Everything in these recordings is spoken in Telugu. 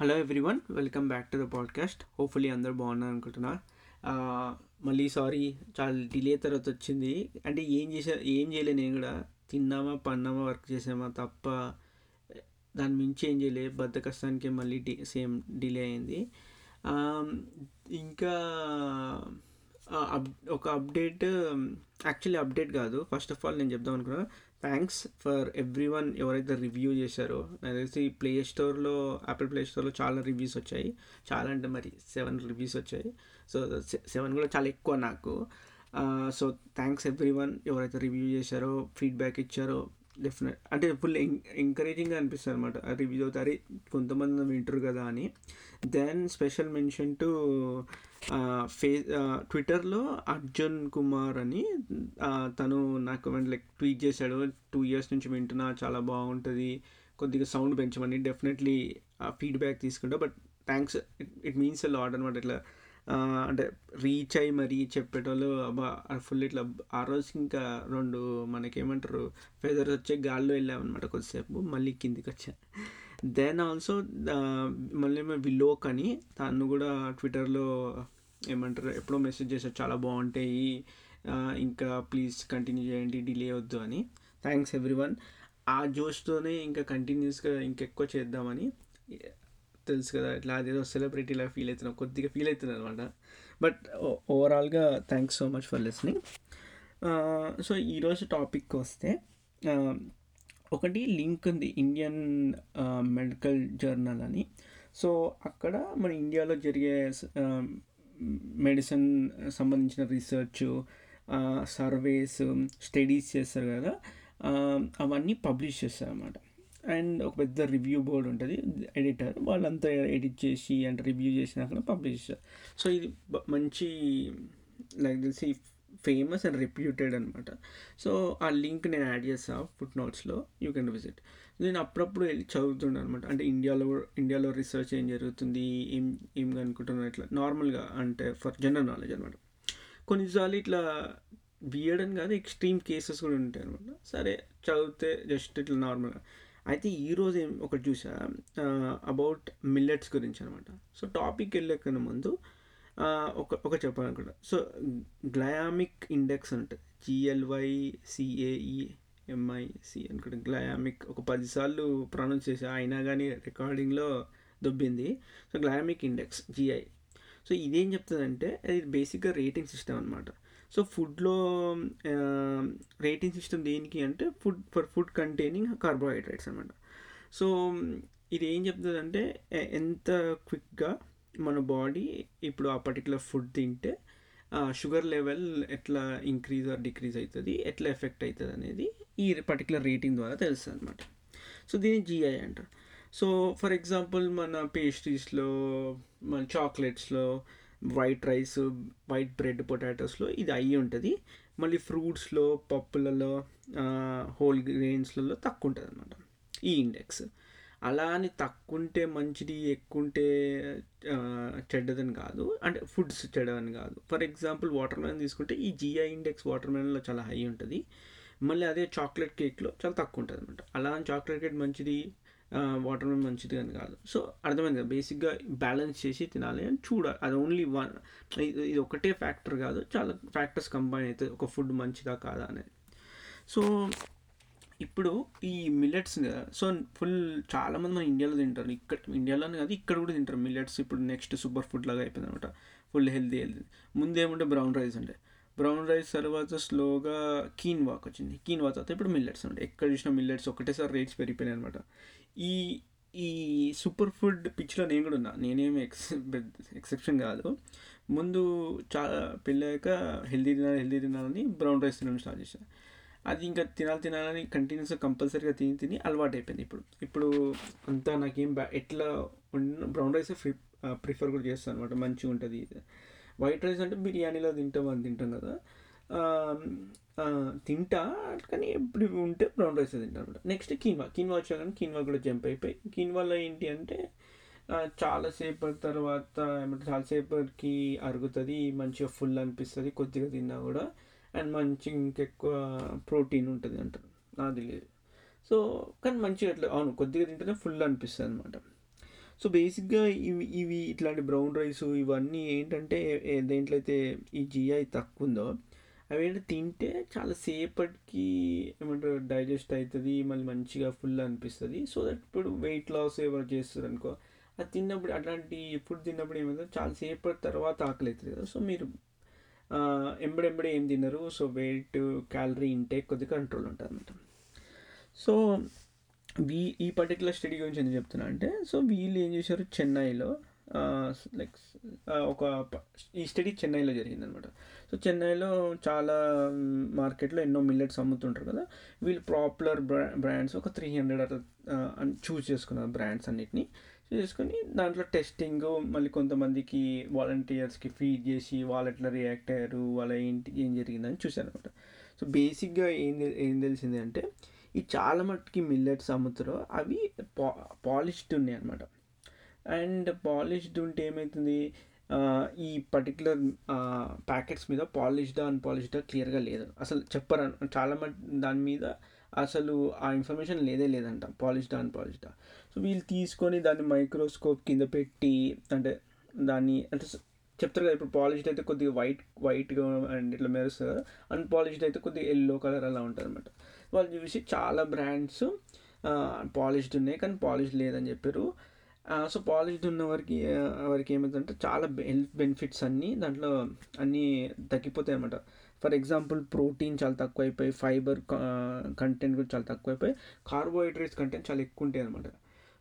Hello everyone welcome back to the podcast hopefully అందరూ బాగున్నారు అనుకుంటున్నా మళ్ళీ సారీ చాలా డిలే తర్వాత వచ్చింది. అంటే ఏం చేసా ఏం చేయలే నేను కూడా. తిన్నామా పన్నామా వర్క్ చేసామా తప్ప దాని మించి ఏం చేయలే. బద్దకష్టానికి మళ్ళీ డి సేమ్ డిలే అయింది. ఇంకా అప్- ఒక అప్డేట్ యాక్చువల్లీ అప్డేట్ కాదు. ఫస్ట్ ఆఫ్ ఆల్ నేను చెప్దాం అనుకున్నా. థ్యాంక్స్ ఫర్ ఎవ్రీ వన్ ఎవరైతే రివ్యూ చేశారో నాకు తెలిసి ప్లే స్టోర్లో యాపిల్ ప్లే స్టోర్లో చాలా రివ్యూస్ వచ్చాయి. చాలా అంటే మరి సెవెన్ రివ్యూస్ వచ్చాయి. సో సెవెన్ కూడా చాలా ఎక్కువ నాకు. సో థ్యాంక్స్ ఎవ్రీ వన్ ఎవరైతే రివ్యూ చేశారో ఫీడ్బ్యాక్ ఇచ్చారో డెఫినెట్ అంటే ఫుల్ ఎంకరేజింగ్గా అనిపిస్తుంది అనమాట రివ్యూ అవుతారు. కొంతమంది వింటారు కదా అని. దెన్ స్పెషల్ మెన్షన్ టు ఫే ట్విట్టర్లో అర్జున్ కుమార్ అని తను నాకు లైక్ ట్వీట్ చేశాడు టూ ఇయర్స్ నుంచి వింటున్నా చాలా బాగుంటుంది కొద్దిగా సౌండ్ పెంచమని డెఫినెట్లీ ఫీడ్బ్యాక్ తీసుకుంటా but thanks it means lot అనమాట ఇట్లా అంటే రీచ్ అయ్యి మరీ చెప్పేటోళ్ళు అబ్బా ఫుల్ ఇట్లా ఆ రోజు ఇంకా రెండు మనకేమంటారు ఫెదర్స్ వచ్చే గాల్లో వెళ్ళామన్నమాట కొద్దిసేపు మళ్ళీ కిందికి వచ్చా. దెన్ ఆల్సో మళ్ళీ విలోక్ అని తను కూడా ట్విట్టర్లో ఏమంటారు ఎప్పుడో మెసేజ్ చేశారు చాలా బాగుంటాయి ఇంకా ప్లీజ్ కంటిన్యూ చేయండి డిలే వద్దు అని. థ్యాంక్స్ ఎవ్రీవన్ ఆ జోష్తోనే ఇంకా కంటిన్యూస్గా ఇంకెక్కువ చేద్దామని తెలుసు కదా ఇట్లా అదేదో సెలబ్రిటీలా ఫీల్ అవుతున్నాం కొద్దిగా ఫీల్ అవుతుంది అనమాట. బట్ ఓవరాల్గా thanks so much for listening so ఈరోజు టాపిక్ వస్తే ఒకటి లింక్ ఉంది ఇండియన్ మెడికల్ జర్నల్ అని. సో అక్కడ మన ఇండియాలో జరిగే మెడిసిన్ సంబంధించిన రీసెర్చ్ సర్వేస్ స్టడీస్ చేస్తారు కదా. అవన్నీ పబ్లిష్ చేస్తారు అన్నమాట అండ్ ఒక పెద్ద రివ్యూ బోర్డ్ ఉంటుంది. ఎడిటర్ వాళ్ళంతా ఎడిట్ చేసి అండ్ రివ్యూ చేసినాక పబ్లిష్ చేస్తారు. సో ఇది మంచి లైక్ తెలిసి ఫేమస్ అండ్ రెప్యూటెడ్ అనమాట సో ఆ లింక్ నేను యాడ్ చేస్తాను ఫుట్ నోట్స్లో యూ కెన్ విజిట్. నేను అప్పుడప్పుడు వెళ్ళి చదువుతుండే అనమాట అంటే ఇండియాలో ఇండియాలో రీసెర్చ్ ఏం జరుగుతుంది ఏం ఏం అనుకుంటున్నాను ఇట్లా నార్మల్గా అంటే ఫర్ జనరల్ నాలెడ్జ్ అనమాట కొన్నిసార్లు ఇట్లా బియర్డ్ అని కాదు ఎక్స్ట్రీమ్ కేసెస్ కూడా ఉంటాయి అనమాట సరే చదివితే జస్ట్ ఇట్లా నార్మల్గా అయితే ఈరోజు ఏం ఒకటి చూసా అబౌట్ మిల్లెట్స్ గురించి అనమాట సో టాపిక్ వెళ్ళకన్నా ముందు ఒక ఒక చెప్పాలనుకుంటా సో గ్లయామిక్ ఇండెక్స్ ఉంటుంది. జిఎల్వై సిఏఈ ఎంఐసి అనుకుంటే. గ్లయామిక్ ఒక పదిసార్లు ప్రొనౌన్స్ చేసి. అయినా కానీ రికార్డింగ్లో దొబ్బింది. So glycaemic index GI so ఇదేం చెప్తుందంటే అది బేసిక్గా రేటింగ్ సిస్టమ్ అనమాట సో ఫుడ్లో రేటింగ్ సిస్టమ్ దేనికి అంటే food for food containing carbohydrates అనమాట సో ఇది ఏం చెప్తుందంటే ఎంత క్విక్గా మన బాడీ ఇప్పుడు ఆ పర్టికులర్ ఫుడ్ తింటే షుగర్ లెవెల్ ఎట్లా ఇంక్రీజ్ ఆర్ డిక్రీజ్ అవుతుంది ఎట్లా ఎఫెక్ట్ అవుతుంది అనేది ఈ పర్టికులర్ రేటింగ్ ద్వారా తెలుస్తుంది అనమాట సో దీన్ని జిఐ అంటారు. సో ఫర్ ఎగ్జాంపుల్ మన పేస్ట్రీస్లో మన చాక్లెట్స్లో వైట్ రైస్ వైట్ బ్రెడ్ పొటాటోస్లో ఇది అయ్యి ఉంటుంది. మళ్ళీ ఫ్రూట్స్లో పప్పులలో హోల్ గ్రెయిన్స్లలో తక్కువ ఉంటుంది అనమాట ఈ ఇండెక్స్ అలా అని తక్కువ ఉంటే మంచిది ఎక్కువ ఉంటే చెడ్డదని కాదు. అంటే ఫుడ్స్ చెడ్డదని కాదు. ఫర్ ఎగ్జాంపుల్ వాటర్ మెలన్ తీసుకుంటే ఈ జిఐ ఇండెక్స్ వాటర్ మెలన్లో చాలా హై ఉంటుంది. మళ్ళీ అదే చాక్లెట్ కేక్లో చాలా తక్కువ ఉంటుంది అనమాట అలా అని చాక్లెట్ కేక్ మంచిది వాటర్ మెలన్ మంచిది అని కాదు. సో అర్థమైంది కదా బేసిక్గా బ్యాలెన్స్ చేసి తినాలి అని చూడాలి. అది ఓన్లీ వన్ ఇది ఒకటే ఫ్యాక్టర్ కాదు చాలా ఫ్యాక్టర్స్ కంబైన్ అవుతుంది ఒక ఫుడ్ మంచిదా కాదా అనేది. సో ఇప్పుడు ఈ మిల్లెట్స్ కదా సో ఫుల్ చాలామంది మన ఇండియాలో తింటారు. ఇక్కడ ఇండియాలోనే కాదు ఇక్కడ కూడా తింటారు మిల్లెట్స్ ఇప్పుడు నెక్స్ట్ సూపర్ ఫుడ్ లాగా అయిపోయింది అనమాట ఫుల్ హెల్తీ హెల్తీ ముందేముంటే బ్రౌన్ రైస్ ఉండే బ్రౌన్ రైస్ తర్వాత స్లోగా కీన్వాక్ వచ్చింది. కీన్వా తర్వాత ఇప్పుడు మిల్లెట్స్ ఉంటాయి ఎక్కడ చూసినా మిల్లెట్స్ ఒకటేసారి రేట్స్ పెరిగిపోయినాయి అనమాట. ఈ ఈ సూపర్ ఫుడ్ పిచ్లో నేను కూడా ఉన్నా. నేనేమి ఎక్స్ ఎక్సెప్షన్ కాదు. ముందు చాలా పెళ్ళాక హెల్దీ తినాలి హెల్దీ తినాలని బ్రౌన్ రైస్ తినడం స్టార్ట్ చేశాను అది ఇంకా తినాలి తినాలని కంటిన్యూస్గా కంపల్సరీగా తిని తిని అలవాటు అయిపోయింది ఇప్పుడు. ఇప్పుడు అంతా నాకేం బ్యా ఎట్లా ఉన్న బ్రౌన్ రైస్ ప్రిఫర్ కూడా చేస్తాను అనమాట. మంచిగా ఉంటుంది వైట్ రైస్ అంటే బిర్యానీలో తింటాం అని తింటాం కదా. తింటా కానీ ఎప్పుడు ఉంటే బ్రౌన్ రైస్ తింటాను అనమాట నెక్స్ట్ కీన్వా. కీన్వా వచ్చా కానీ కీన్వా కూడా జంప్ అయిపోయి. కీన్వాలో ఏంటి అంటే చాలాసేపు చాలాసేపటి తర్వాత ఏమంటే చాలాసేపటికి అరుగుతుంది మంచిగా ఫుల్ అనిపిస్తుంది కొద్దిగా తిన్నా కూడా. అండ్ మంచి ఇంకెక్కువ ప్రోటీన్ ఉంటుంది అంటారు. నాకు తెలియదు సో కానీ మంచిగా అట్లా అవును కొద్దిగా తింటేనే ఫుల్ అనిపిస్తుంది అనమాట సో బేసిక్గా ఇవి ఇవి ఇట్లాంటి బ్రౌన్ రైస్ ఇవన్నీ ఏంటంటే దేంట్లో అయితే ఈ జిఐ తక్కువ ఉందో అవి ఏంటంటే తింటే చాలా సేపటికి ఏమంటారు డైజెస్ట్ అవుతుంది మళ్ళీ మంచిగా ఫుల్ అనిపిస్తుంది. సో దట్ ఇప్పుడు వెయిట్ లాస్ ఎవరు చేస్తారు అనుకో అది తిన్నప్పుడు అట్లాంటి ఫుడ్ తిన్నప్పుడు ఏమైందో చాలా సేపటి తర్వాత ఆకలి అవుతుంది కదా. సో మీరు ఎంబడెంబడి ఏం తినరు. సో వెయిట్ క్యాలరీ ఇంటేక్ కొద్దిగా కంట్రోల్ ఉంటుంది అనమాట సో వీ ఈ పర్టికులర్ స్టడీ గురించి ఎందుకు చెప్తున్నా అంటే సో వీళ్ళు ఏం చేశారు? చెన్నైలో లైక్ ఒక ఈ స్టడీ చెన్నైలో జరిగిందనమాట. సో చెన్నైలో చాలా మార్కెట్లో ఎన్నో మిల్లెట్స్ అమ్ముతుంటారు కదా? వీళ్ళు పాపులర్ బ్రా బ్రాండ్స్ ఒక త్రీ హండ్రెడ్ అట్లా చూస్ చేసుకున్నారు బ్రాండ్స్ అన్నిటిని. చేసుకుని దాంట్లో టెస్టింగ్ మళ్ళీ కొంతమందికి వాలంటీర్స్కి ఫీడ్ చేసి వాళ్ళు ఎట్లా రియాక్ట్ అయ్యారు వాళ్ళ ఏంటి ఏం జరిగిందని చూశాను అనమాట సో బేసిక్గా ఏం ఏం తెలిసింది అంటే ఈ చాలా మట్టుకి మిల్లెట్స్ అమ్ముతారో అవి పా పాలిష్డ్ ఉన్నాయి అనమాట అండ్ పాలిష్డ్ ఉంటే ఏమవుతుంది ఈ పర్టికులర్ ప్యాకెట్స్ మీద పాలిష్డా అన్పాలిష్డా క్లియర్గా లేదు. అసలు చెప్పరు చాలా మట్ దాని మీద అసలు ఆ ఇన్ఫర్మేషన్ లేదే లేదంట. పాలిష్డా అన్పాలిష్డా. సో వీళ్ళు తీసుకొని దాన్ని మైక్రోస్కోప్ కింద పెట్టి అంటే దాన్ని అంటే చెప్తారు కదా ఇప్పుడు పాలిష్డ్ అయితే కొద్దిగా వైట్ వైట్గా అండ్ ఇట్లా మెరుస్తుంది కదా అన్పాలిష్డ్ అయితే కొద్దిగా ఎల్లో కలర్ అలా ఉంటుంది అనమాట వాళ్ళు చూసి చాలా బ్రాండ్స్ పాలిష్డ్ ఉన్నాయి కానీ పాలిష్డ్ లేదని చెప్పారు. సో పాలిష్డ్ ఉన్న వారికి వారికి ఏమవుతుందంటే చాలా హెల్త్ బెనిఫిట్స్ అన్నీ దాంట్లో అన్నీ తగ్గిపోతాయి అనమాట ఫర్ ఎగ్జాంపుల్ ప్రోటీన్ చాలా తక్కువ అయిపోయి ఫైబర్ కంటెంట్ కూడా చాలా తక్కువ అయిపోయి కార్బోహైడ్రేట్స్ కంటెంట్ చాలా ఎక్కువ ఉంటాయి అనమాట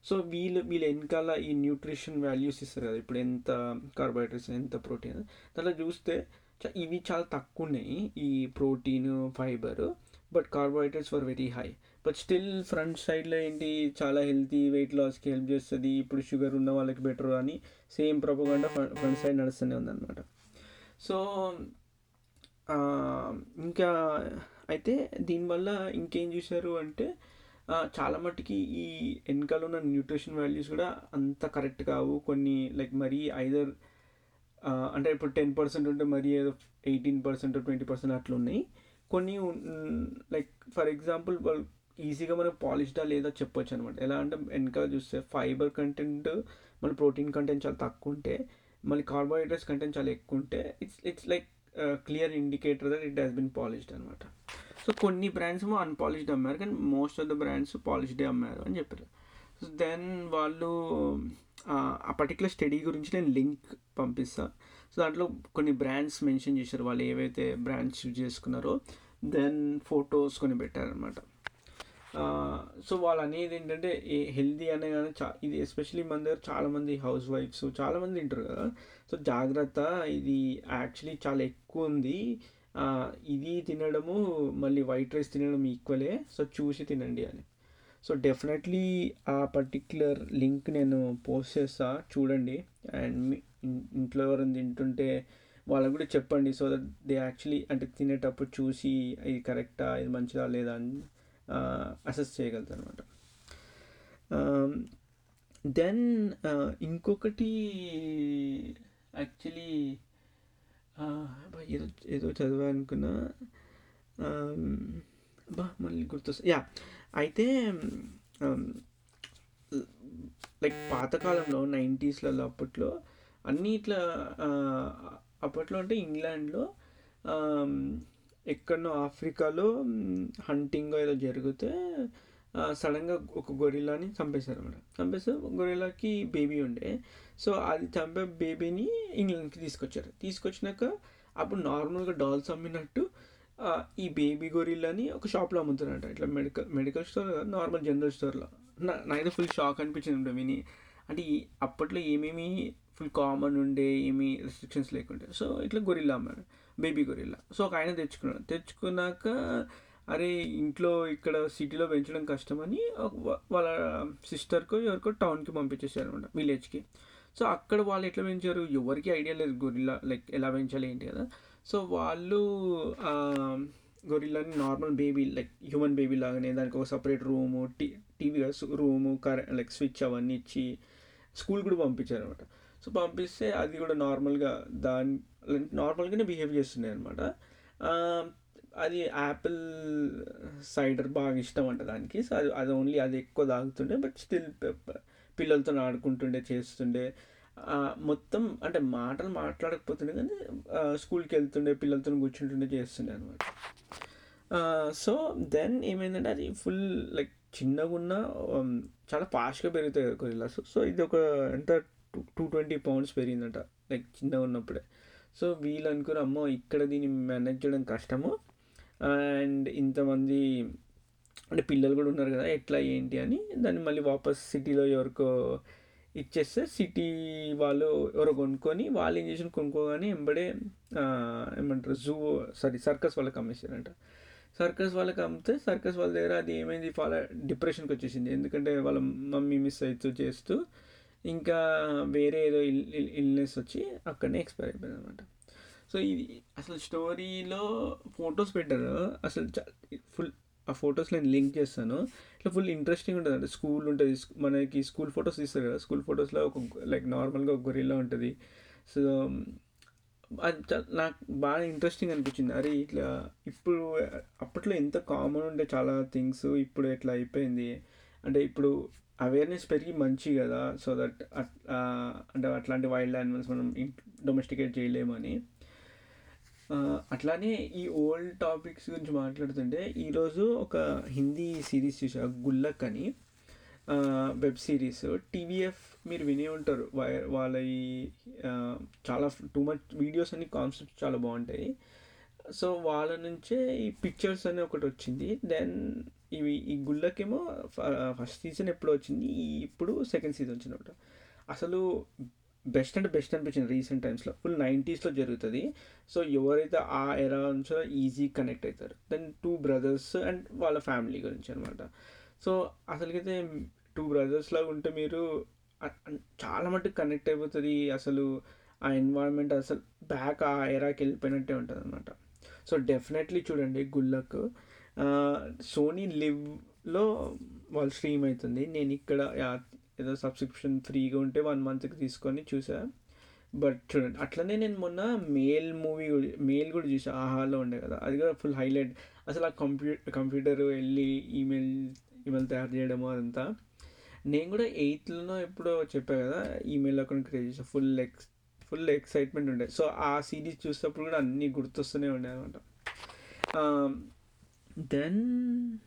సో వీళ్ళు వీళ్ళు వెనకాల ఈ న్యూట్రిషన్ వాల్యూస్ ఇస్తారు కదా ఇప్పుడు ఎంత కార్బోహైడ్రేట్స్ ఎంత ప్రోటీన్ దాంట్లో చూస్తే చ- ఇవి చాలా తక్కువ ఉన్నాయి ఈ protein fibre but carbohydrates for very high but still front సైడ్లో ఏంటి చాలా హెల్తీ వెయిట్ లాస్కి హెల్ప్ చేస్తుంది ఇప్పుడు షుగర్ ఉన్న వాళ్ళకి బెటర్ అని సేమ్ ప్రపోగండా ఫ్రంట్ సైడ్ నడుస్తూనే ఉందన్నమాట. సో ఇంకా అయితే దీనివల్ల ఇంకేం చూశారు అంటే చాలా మట్టుకి ఈ వెనకాల ఉన్న న్యూట్రిషన్ వాల్యూస్ కూడా అంత కరెక్ట్ కావు. కొన్ని లైక్ మరీ ఐదర్ అంటే ఇప్పుడు టెన్ పర్సెంట్ ఉంటే మరీ ఏదో ఎయిటీన్ పర్సెంట్ ట్వంటీ పర్సెంట్ అట్లా ఉన్నాయి. కొన్ని లైక్ ఫర్ ఎగ్జాంపుల్ వాళ్ళు ఈజీగా మనం పాలిష్డా లేదా చెప్పొచ్చు అనమాట ఎలా అంటే వెనకాల చూస్తే ఫైబర్ కంటెంట్ మళ్ళీ ప్రోటీన్ కంటెంట్ చాలా తక్కువ ఉంటే మళ్ళీ కార్బోహైడ్రేట్స్ కంటెంట్ చాలా ఎక్కువ ఉంటే it's it's like clear indicator that it has been polished అనమాట సో కొన్ని బ్రాండ్స్ ఏమో అన్పాలిష్డ్ అమ్మారు కానీ మోస్ట్ ఆఫ్ ద బ్రాండ్స్ పాలిష్డే అమ్మారు అని చెప్పారు. సో దెన్ వాళ్ళు uh, ఆ, పర్టికులర్ స్టడీ గురించి నేను లింక్ పంపిస్తా. సో దాంట్లో కొన్ని బ్రాండ్స్ మెన్షన్ చేశారు. వాళ్ళు ఏవైతే బ్రాండ్స్ యూజ్ చేసుకున్నారో దెన్ ఫొటోస్ కొన్ని పెట్టారనమాట సో వాళ్ళు అనేది ఏంటంటే హెల్దీ అనే కానీ చా ఇది ఎస్పెషలీ మన దగ్గర చాలామంది హౌస్ వైఫ్స్ చాలామంది తింటారు కదా. సో జాగ్రత్త ఇది యాక్చువల్లీ చాలా ఎక్కువ ఉంది. ఇది తినడము మళ్ళీ వైట్ రైస్ తినడం ఈక్వలే. సో చూసి తినండి అని. సో డెఫినెట్లీ ఆ పర్టిక్యులర్ లింక్ నేను పోస్ట్ చేస్తా చూడండి. అండ్ మీ ఇంట్లో ఎవరైనా తింటుంటే వాళ్ళకు కూడా చెప్పండి సో దట్ దే యాక్చువల్లీ అంటే తినేటప్పుడు చూసి ఇది కరెక్టా ఇది మంచిదా లేదా అని. అసెస్ చేయగలుగుతారు అనమాట దెన్ ఇంకొకటి యాక్చువల్లీ ఏదో ఏదో చదివా అనుకున్నా. బా మళ్ళీ గుర్తొస్తా. యా అయితే లైక్ పాతకాలంలో నైంటీస్లలో అప్పట్లో అన్నీ ఇట్లా అప్పట్లో అంటే ఇంగ్లాండ్లో ఎక్కడనో ఆఫ్రికాలో హంటింగ్ ఏదో జరిగితే సడన్గా ఒక గొరిల్లాని చంపేశారు అన్నమాట చంపేస్తే గొరిల్లాకి బేబీ ఉండే. సో అది చంపే బేబీని ఇంగ్లాండ్కి తీసుకొచ్చారు. తీసుకొచ్చినాక అప్పుడు నార్మల్గా డాల్స్ అమ్మినట్టు ఈ బేబీ గొరిల్లాని ఒక షాప్లో అమ్ముతారంట ఇట్లా medical medical store normal general స్టోర్లో. నా నాకైతే ఫుల్ షాక్ అనిపించింది ఉండే విని. అంటే అప్పట్లో ఏమేమి ఫుల్ కామన్ ఉండే ఏమీ రెస్ట్రిక్షన్స్ లేకుండే. సో ఇట్లా గొరిల్లా అమ్మాడు బేబీ గొరిల్లా. సో ఒక ఆయన తెచ్చుకున్నాడు. తెచ్చుకున్నాక అరే ఇంట్లో ఇక్కడ సిటీలో పెంచడం కష్టమని వాళ్ళ సిస్టర్కో ఎవరికో టౌన్కి పంపించేసారు అనమాట విలేజ్కి. సో అక్కడ వాళ్ళు ఎట్లా పెంచారు? ఎవరికి ఐడియా లేదు గొరిల్లా లైక్ ఎలా పెంచాలి ఏంటి కదా. సో వాళ్ళు గొరిల్లాని normal baby like human baby లాగానే దానికి ఒక separate room T TV room current like switch అవన్నీ ఇచ్చి స్కూల్ కూడా పంపించారు అనమాట సో పంపిస్తే అది కూడా నార్మల్గా దాని నార్మల్గానే బిహేవ్ చేస్తున్నాయి అనమాట అది యాపిల్ సైడర్ బాగా ఇష్టం అంట దానికి. సో అది అది ఓన్లీ అది ఎక్కువ తాగుతుండే బట్ స్టిల్ పిల్లలతో ఆడుకుంటుండే చేస్తుండే. మొత్తం అంటే మాటలు మాట్లాడకపోతుండే కానీ స్కూల్కి వెళ్తుండే పిల్లలతో కూర్చుంటుండే చేస్తుండే అనమాట సో దెన్ ఏమైందంటే అది ఫుల్ లైక్ చిన్నగా ఉన్న చాలా ఫాస్ట్గా పెరుగుతాయి కదా గొరిల్లాస్ సో ఇది ఒక ఎంత టూ టూ ట్వంటీ పౌండ్స్ పెరిగిందంట లైక్ చిన్నగా ఉన్నప్పుడే. సో వీళ్ళు అనుకున్న అమ్మో ఇక్కడ దీన్ని మేనేజ్ చేయడం కష్టము. అండ్ ఇంతమంది అంటే పిల్లలు కూడా ఉన్నారు కదా ఎట్లా ఏంటి అని దాన్ని మళ్ళీ వాపస్ సిటీలో ఎవరికో ఇచ్చేస్తే సిటీ వాళ్ళు ఎవరో కొనుక్కొని వాళ్ళు ఏం చేసిన కొనుక్కోగానే ఎంబడే ఏమంటారు జూ సారీ సర్కస్ వాళ్ళకి అమ్మేసారంట సర్కస్ వాళ్ళకి అమ్మితే సర్కస్ వాళ్ళ దగ్గర అది ఏమైంది వాళ్ళ డిప్రెషన్కి వచ్చేసింది. ఎందుకంటే వాళ్ళ మమ్మీ మిస్ అవుతూ చేస్తూ ఇంకా వేరే ఏదో ఇల్ ఇల్నెస్ వచ్చి అక్కడనే ఎక్స్పైర్ అయిపోయింది అనమాట సో ఇది అసలు స్టోరీలో ఫొటోస్ పెట్టారు అసలు ఫుల్ ఆ ఫొటోస్ నేను లింక్ చేస్తాను. ఇట్లా ఫుల్ ఇంట్రెస్టింగ్ ఉంటుంది అంటే స్కూల్ ఉంటుంది. మనకి స్కూల్ ఫొటోస్ తీస్తారు కదా. స్కూల్ ఫొటోస్లో ఒక లైక్ నార్మల్గా ఒక గొరిల్లా ఉంటుంది. సో అది నాకు బాగా ఇంట్రెస్టింగ్ అనిపించింది. అరే ఇట్లా ఇప్పుడు అప్పట్లో ఎంత కామన్ ఉండే చాలా థింగ్స్ ఇప్పుడు ఎట్లా అయిపోయింది? అంటే ఇప్పుడు అవేర్నెస్ పెరిగి మంచి కదా. సో దట్ అంటే అట్లాంటి వైల్డ్ యానిమల్స్ మనం డొమెస్టికేట్ చేయలేమని. అట్లానే ఈ ఓల్డ్ టాపిక్స్ గురించి మాట్లాడుతుంటే ఈరోజు ఒక హిందీ సిరీస్ చూసా గుల్లక్ అని. వెబ్ సిరీస్ టీవీఎఫ్ మీరు వినే ఉంటారు. వాళ్ళ ఈ చాలా టూ మచ్ వీడియోస్ అన్ని కాన్సెప్ట్స్ చాలా బాగుంటాయి. సో వాళ్ళ నుంచే ఈ పిక్చర్స్ అని ఒకటి వచ్చింది. దెన్ ఇవి ఈ గుళ్ళకేమో ఫస్ట్ సీజన్ ఎప్పుడు వచ్చింది ఇప్పుడు సెకండ్ సీజన్ వచ్చినప్పుడు అసలు బెస్ట్ అంటే బెస్ట్ అనిపించింది రీసెంట్ టైమ్స్లో. ఫుల్ నైంటీస్లో జరుగుతుంది. సో ఎవరైతే ఆ ఎరా నుంచో ఈజీ కనెక్ట్ అవుతారు దెన్ టూ బ్రదర్స్ అండ్ వాళ్ళ ఫ్యామిలీ గురించి అనమాట సో అసలుకైతే టూ బ్రదర్స్ లాగా ఉంటే మీరు చాలా మటుకు కనెక్ట్ అయిపోతుంది. అసలు ఆ ఎన్వైరన్మెంట్ అసలు బ్యాక్ ఆ ఎరాకి వెళ్ళిపోయినట్టే ఉంటుంది అనమాట సో డెఫినెట్లీ చూడండి గుళ్ళకు. సోనీ లివ్లో వాళ్ళు స్ట్రీమ్ అవుతుంది నేను ఇక్కడ ఏదో సబ్స్క్రిప్షన్ ఫ్రీగా ఉంటే వన్ మంత్కి తీసుకొని చూసా. బట్ చూడండి అట్లనే నేను మొన్న మేల్ మూవీ మేల్ కూడా చూసా. ఆహాలో ఉండే కదా. అది కూడా ఫుల్ హైలైట్ అసలు ఆ కంప్యూ కంప్యూటర్ వెళ్ళి ఈమెయిల్ ఈమెయిల్ తయారు చేయడము అదంతా. నేను కూడా ఎయిత్లోనో ఎప్పుడో చెప్పా కదా ఈమెయిల్ అకౌంట్ క్రియేట్ చేసా. ఫుల్ ఎక్స్ ఫుల్ ఎక్సైట్మెంట్ ఉండే. సో ఆ సిరీస్ చూసినప్పుడు కూడా అన్నీ గుర్తొస్తూనే ఉండే అనమాట. దెన్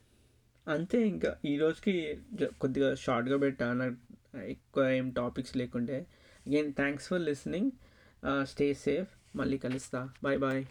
అంతే ఇంకా. ఈరోజుకి కొద్దిగా షార్ట్గా పెట్టా. నాకు ఎక్కువ ఏం టాపిక్స్ లేకుండే. Again thanks for listening stay safe మళ్ళీ కలుస్తా. Bye bye